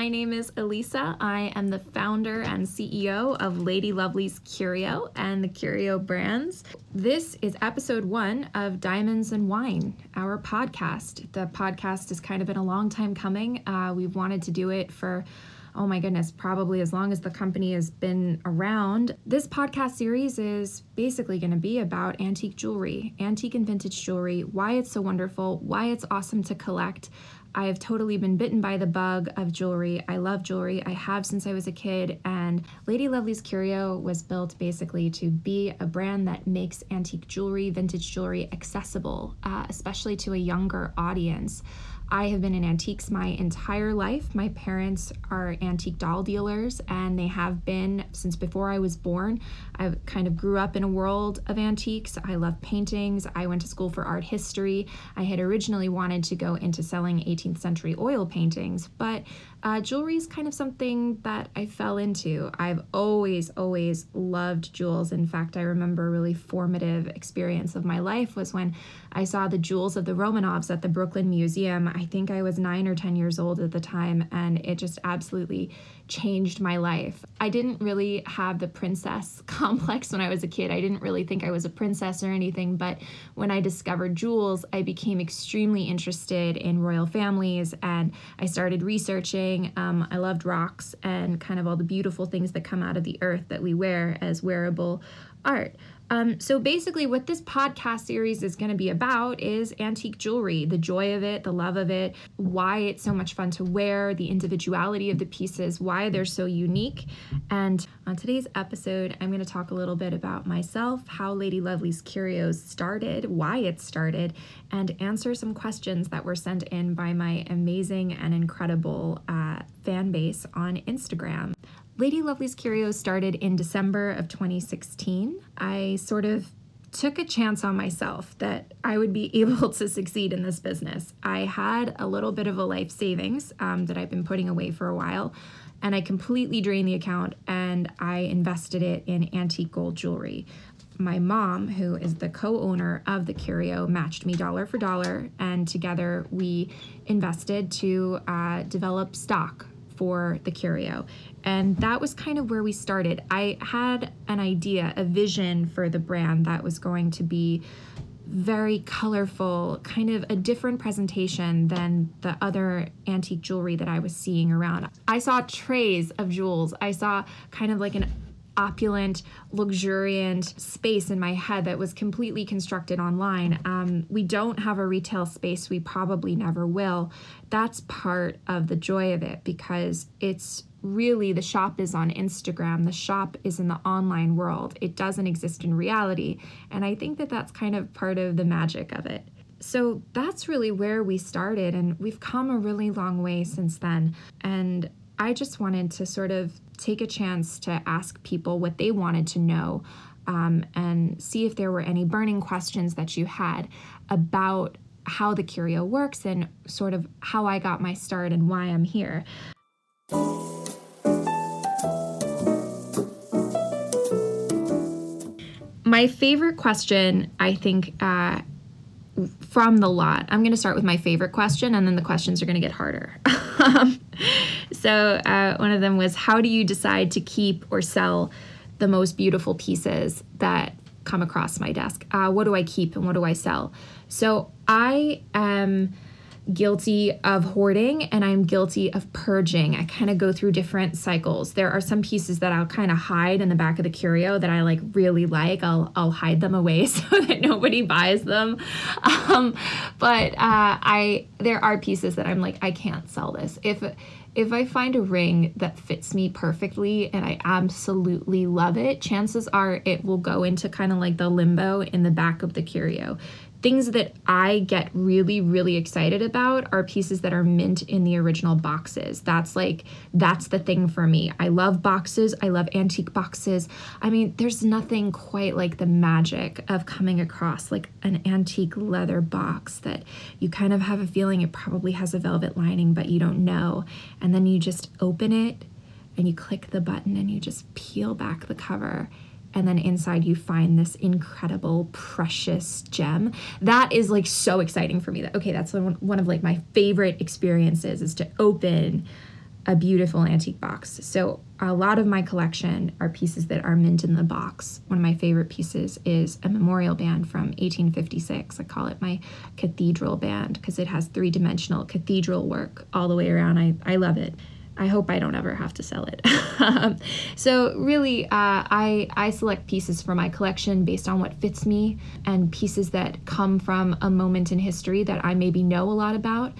My name is Elisa. I am the founder and CEO of Lady Lovely's Curio and the Curio brands. This is episode one of Diamonds and Wine, our podcast. The podcast has kind of been a long time coming. Uh, we've wanted to do it for oh my goodness, probably as long as the company has been around. This podcast series is basically going to be about antique jewelry, antique and vintage jewelry, why it's so wonderful, why it's awesome to collect. I have totally been bitten by the bug of jewelry. I love jewelry. I have since I was a kid. And Lady Lovely's Curio was built basically to be a brand that makes antique jewelry, vintage jewelry accessible, uh, especially to a younger audience. I have been in antiques my entire life. My parents are antique doll dealers and they have been since before I was born. I kind of grew up in a world of antiques. I love paintings. I went to school for art history. I had originally wanted to go into selling 18th century oil paintings, but uh, jewelry is kind of something that I fell into. I've always, always loved jewels. In fact, I remember a really formative experience of my life was when I saw the jewels of the Romanovs at the Brooklyn Museum. I think I was nine or 10 years old at the time, and it just absolutely changed my life. I didn't really have the princess complex when I was a kid. I didn't really think I was a princess or anything, but when I discovered jewels, I became extremely interested in royal families and I started researching. Um, I loved rocks and kind of all the beautiful things that come out of the earth that we wear as wearable art. Um, so basically, what this podcast series is going to be about is antique jewelry, the joy of it, the love of it, why it's so much fun to wear, the individuality of the pieces, why they're so unique. And on today's episode, I'm going to talk a little bit about myself, how Lady Lovely's Curios started, why it started, and answer some questions that were sent in by my amazing and incredible uh, fan base on Instagram. Lady Lovely's Curios started in December of 2016. I sort of took a chance on myself that I would be able to succeed in this business. I had a little bit of a life savings um, that I've been putting away for a while, and I completely drained the account and I invested it in antique gold jewelry. My mom, who is the co owner of the Curio, matched me dollar for dollar, and together we invested to uh, develop stock for the Curio. And that was kind of where we started. I had an idea, a vision for the brand that was going to be very colorful, kind of a different presentation than the other antique jewelry that I was seeing around. I saw trays of jewels. I saw kind of like an opulent, luxuriant space in my head that was completely constructed online. Um, we don't have a retail space, we probably never will. That's part of the joy of it because it's really the shop is on Instagram, the shop is in the online world. It doesn't exist in reality. And I think that that's kind of part of the magic of it. So that's really where we started, and we've come a really long way since then. And I just wanted to sort of take a chance to ask people what they wanted to know um, and see if there were any burning questions that you had about how the Curio works and sort of how I got my start and why I'm here. My favorite question, I think, uh, from the lot, I'm going to start with my favorite question and then the questions are going to get harder. Um, so uh, one of them was, how do you decide to keep or sell the most beautiful pieces that come across my desk? Uh, what do I keep and what do I sell? So I am guilty of hoarding and I'm guilty of purging. I kind of go through different cycles. There are some pieces that I'll kind of hide in the back of the curio that I like really like. I'll I'll hide them away so that nobody buys them. Um, but uh, I there are pieces that I'm like I can't sell this. If if I find a ring that fits me perfectly and I absolutely love it, chances are it will go into kind of like the limbo in the back of the curio things that I get really, really excited about are pieces that are mint in the original boxes. That's like, that's the thing for me. I love boxes, I love antique boxes. I mean, there's nothing quite like the magic of coming across like an antique leather box that you kind of have a feeling it probably has a velvet lining, but you don't know. And then you just open it and you click the button and you just peel back the cover and then inside you find this incredible precious gem that is like so exciting for me that okay that's one, of like my favorite experiences is to open a beautiful antique box. So a lot of my collection are pieces that are mint in the box. One of my favorite pieces is a memorial band from 1856. I call it my cathedral band because it has three dimensional cathedral work all the way around. I, I love it. I hope I don't ever have to sell it. So really, uh, I I select pieces for my collection based on what fits me and pieces that come from a moment in history that I maybe know a lot about.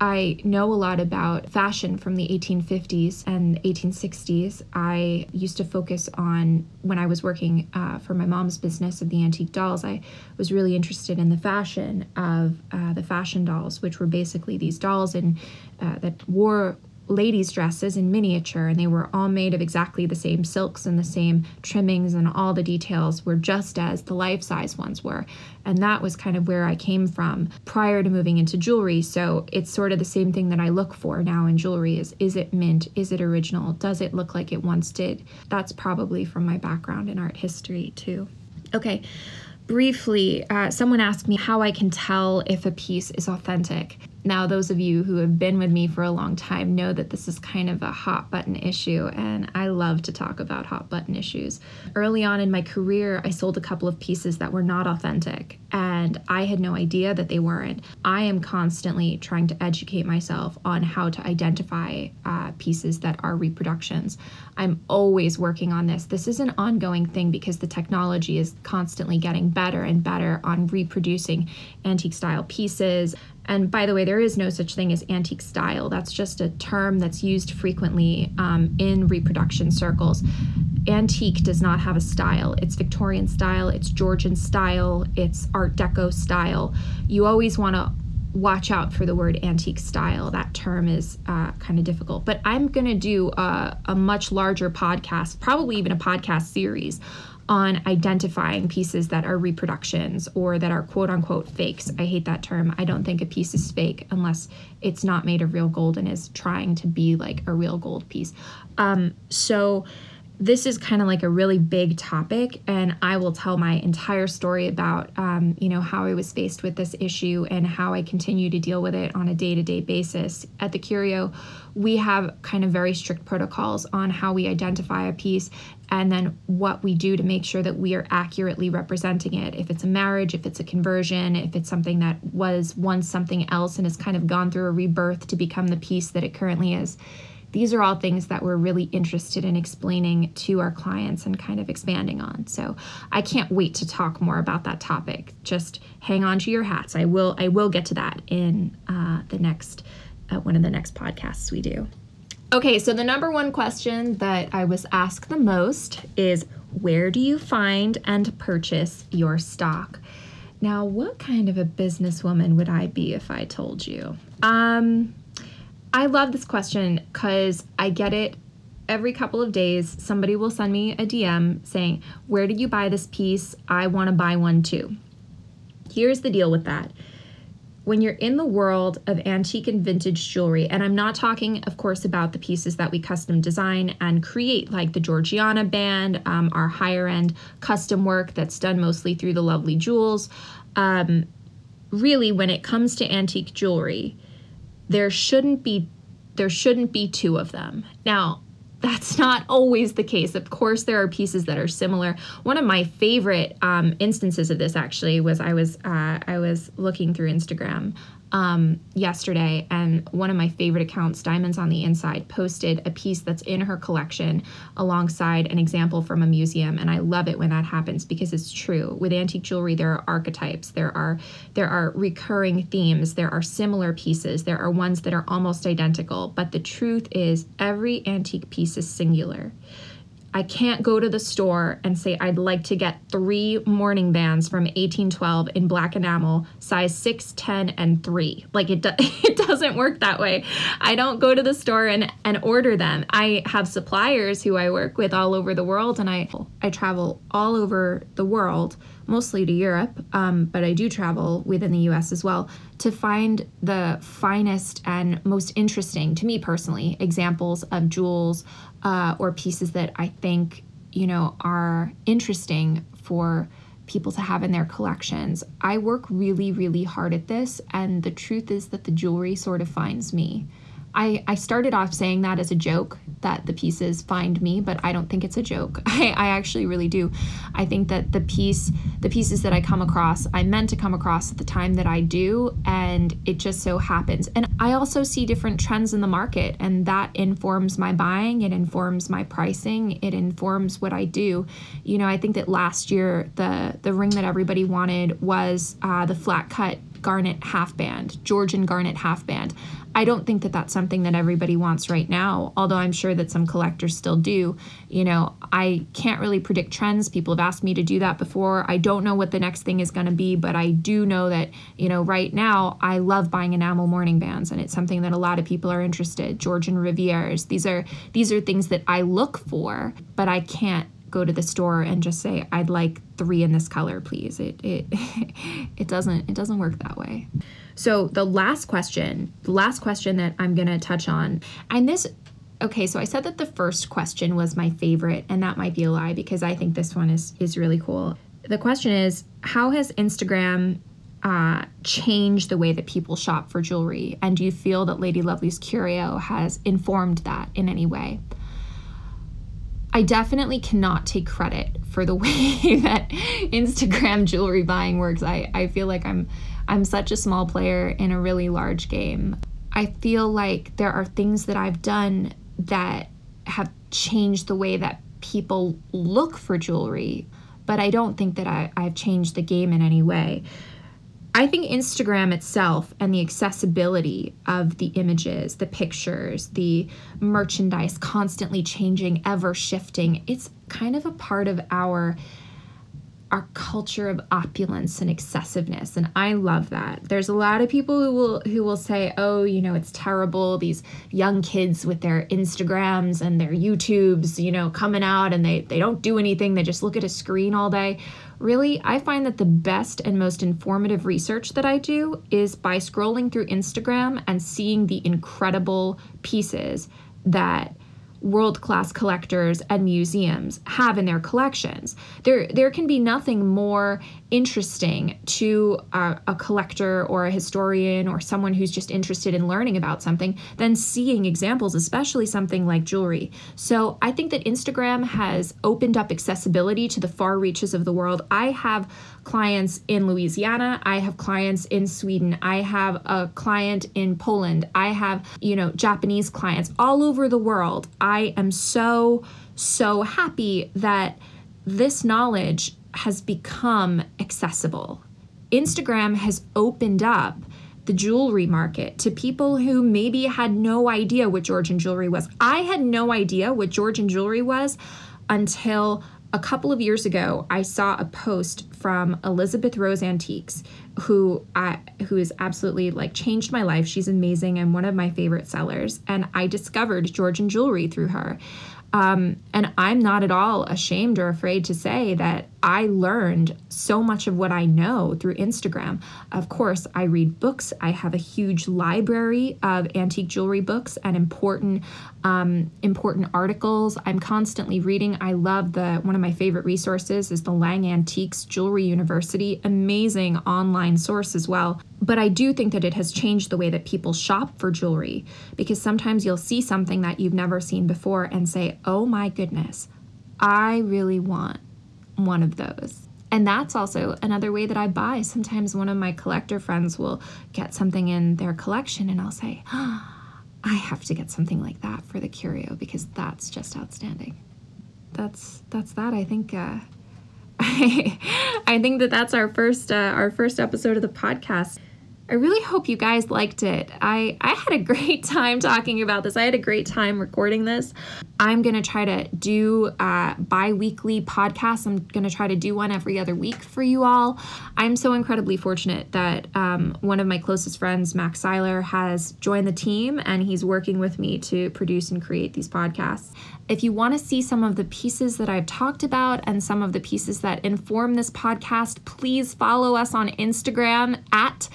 I know a lot about fashion from the 1850s and 1860s. I used to focus on when I was working uh, for my mom's business of the antique dolls. I was really interested in the fashion of uh, the fashion dolls, which were basically these dolls and uh, that wore ladies' dresses in miniature, and they were all made of exactly the same silks and the same trimmings, and all the details were just as the life size ones were. And that was kind of where I came from prior to moving into jewelry. So it's sort of the same thing that I look for now in jewelry is is it mint? Is it original? Does it look like it once did? That's probably from my background in art history too. Okay briefly, uh, someone asked me how I can tell if a piece is authentic. Now, those of you who have been with me for a long time know that this is kind of a hot button issue, and I love to talk about hot button issues. Early on in my career, I sold a couple of pieces that were not authentic, and I had no idea that they weren't. I am constantly trying to educate myself on how to identify uh, pieces that are reproductions. I'm always working on this. This is an ongoing thing because the technology is constantly getting better and better on reproducing antique style pieces and by the way, there is no such thing as antique style. That's just a term that's used frequently um, in reproduction circles. Antique does not have a style. It's Victorian style, it's Georgian style, it's Art Deco style. You always want to watch out for the word antique style. That term is uh, kind of difficult. But I'm going to do a, a much larger podcast, probably even a podcast series on identifying pieces that are reproductions or that are quote unquote fakes. I hate that term. I don't think a piece is fake unless it's not made of real gold and is trying to be like a real gold piece. Um, so, this is kind of like a really big topic and i will tell my entire story about um, you know how i was faced with this issue and how i continue to deal with it on a day-to-day basis. At the curio we have kind of very strict protocols on how we identify a piece and then what we do to make sure that we are accurately representing it. If it's a marriage if it's a conversion if it's something that was once something else and has kind of gone through a rebirth to become the piece that it currently is these are all things that we're really interested in explaining to our clients and kind of expanding on. So I can't wait to talk more about that topic. Just hang on to your hats. I will I will get to that in uh, the next uh, one of the next podcasts we do. Okay, so the number one question that I was asked the most is where do you find and purchase your stock? Now, what kind of a businesswoman would I be if I told you? Um, I love this question because I get it every couple of days. Somebody will send me a DM saying, Where did you buy this piece? I want to buy one too. Here's the deal with that. When you're in the world of antique and vintage jewelry, and I'm not talking, of course, about the pieces that we custom design and create, like the Georgiana band, um, our higher end custom work that's done mostly through the lovely jewels. Um, really, when it comes to antique jewelry, there shouldn't be there shouldn't be two of them. Now, that's not always the case. Of course, there are pieces that are similar. One of my favorite um, instances of this actually was I was uh, I was looking through Instagram um, yesterday, and one of my favorite accounts, Diamonds on the Inside, posted a piece that's in her collection alongside an example from a museum. And I love it when that happens because it's true. With antique jewelry, there are archetypes, there are there are recurring themes, there are similar pieces, there are ones that are almost identical. But the truth is, every antique piece is singular. I can't go to the store and say I'd like to get three mourning bands from 1812 in black enamel, size 6, 10, and 3. Like it, do- it doesn't work that way. I don't go to the store and, and order them. I have suppliers who I work with all over the world, and I, I travel all over the world, mostly to Europe, um, but I do travel within the US as well, to find the finest and most interesting, to me personally, examples of jewels uh, or pieces that I think, you know, are interesting for people to have in their collections. I work really, really hard at this, and the truth is that the jewelry sort of finds me. I, I started off saying that as a joke that the pieces find me, but I don't think it's a joke. I, I actually really do. I think that the piece, the pieces that I come across, I meant to come across at the time that I do, and it just so happens. And I also see different trends in the market, and that informs my buying, it informs my pricing, it informs what I do. You know, I think that last year the the ring that everybody wanted was uh, the flat cut garnet half band, Georgian garnet half band. I don't think that that's something that everybody wants right now, although I'm sure that some collectors still do. You know, I can't really predict trends. People have asked me to do that before. I don't know what the next thing is going to be, but I do know that, you know, right now I love buying enamel mourning bands and it's something that a lot of people are interested. Georgian Rivieres. These are these are things that I look for, but I can't go to the store and just say I'd like 3 in this color, please. It it it doesn't it doesn't work that way. So the last question, the last question that I'm going to touch on, and this okay, so I said that the first question was my favorite, and that might be a lie because I think this one is is really cool. The question is, how has Instagram uh, changed the way that people shop for jewelry, and do you feel that Lady Lovely's Curio has informed that in any way? I definitely cannot take credit for the way that Instagram jewelry buying works. I, I feel like I'm I'm such a small player in a really large game. I feel like there are things that I've done that have changed the way that people look for jewelry, but I don't think that I, I've changed the game in any way. I think Instagram itself and the accessibility of the images, the pictures, the merchandise constantly changing, ever shifting, it's kind of a part of our our culture of opulence and excessiveness and I love that. There's a lot of people who will who will say, "Oh, you know, it's terrible these young kids with their Instagrams and their YouTubes, you know, coming out and they they don't do anything, they just look at a screen all day." Really, I find that the best and most informative research that I do is by scrolling through Instagram and seeing the incredible pieces that world class collectors and museums have in their collections. There, there can be nothing more interesting to a, a, collector or a historian or someone who's just interested in learning about something than seeing examples, especially something like jewelry. So I think that Instagram has opened up accessibility to the far reaches of the world. I have clients in Louisiana, I have clients in Sweden, I have a client in Poland, I have, you know, Japanese clients all over the world. I am so, so happy that this knowledge has become accessible. Instagram has opened up the jewelry market to people who maybe had no idea what Georgian jewelry was. I had no idea what Georgian jewelry was until a couple of years ago. I saw a post from Elizabeth Rose Antiques, who I who has absolutely like changed my life. She's amazing and one of my favorite sellers. And I discovered Georgian jewelry through her. Um, and I'm not at all ashamed or afraid to say that I learned so much of what I know through Instagram. Of course, I read books. I have a huge library of antique jewelry books and important um, important articles. I'm constantly reading. I love the one of my favorite resources is the Lang Antiques Jewelry University. Amazing online source as well. But I do think that it has changed the way that people shop for jewelry because sometimes you'll see something that you've never seen before and say, "Oh my goodness, I really want one of those. And that's also another way that I buy. Sometimes one of my collector friends will get something in their collection, and I'll say, oh, I have to get something like that for the curio because that's just outstanding. That's that's that. I think uh, I, think that that's our first uh, our first episode of the podcast. I really hope you guys liked it. I, I had a great time talking about this. I had a great time recording this. I'm going to try to do uh, bi weekly podcasts. I'm going to try to do one every other week for you all. I'm so incredibly fortunate that um, one of my closest friends, Max Seiler, has joined the team and he's working with me to produce and create these podcasts. If you want to see some of the pieces that I've talked about and some of the pieces that inform this podcast, please follow us on Instagram at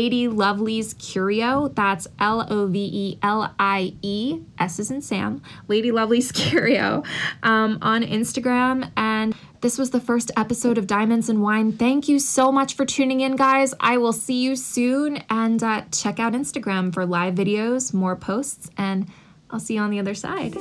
Lady Lovely's Curio. That's L O V E L I E, S is in Sam, Lady Lovely's Curio um, on Instagram. And this was the first episode of Diamonds and Wine. Thank you so much for tuning in, guys. I will see you soon. And uh, check out Instagram for live videos, more posts, and I'll see you on the other side.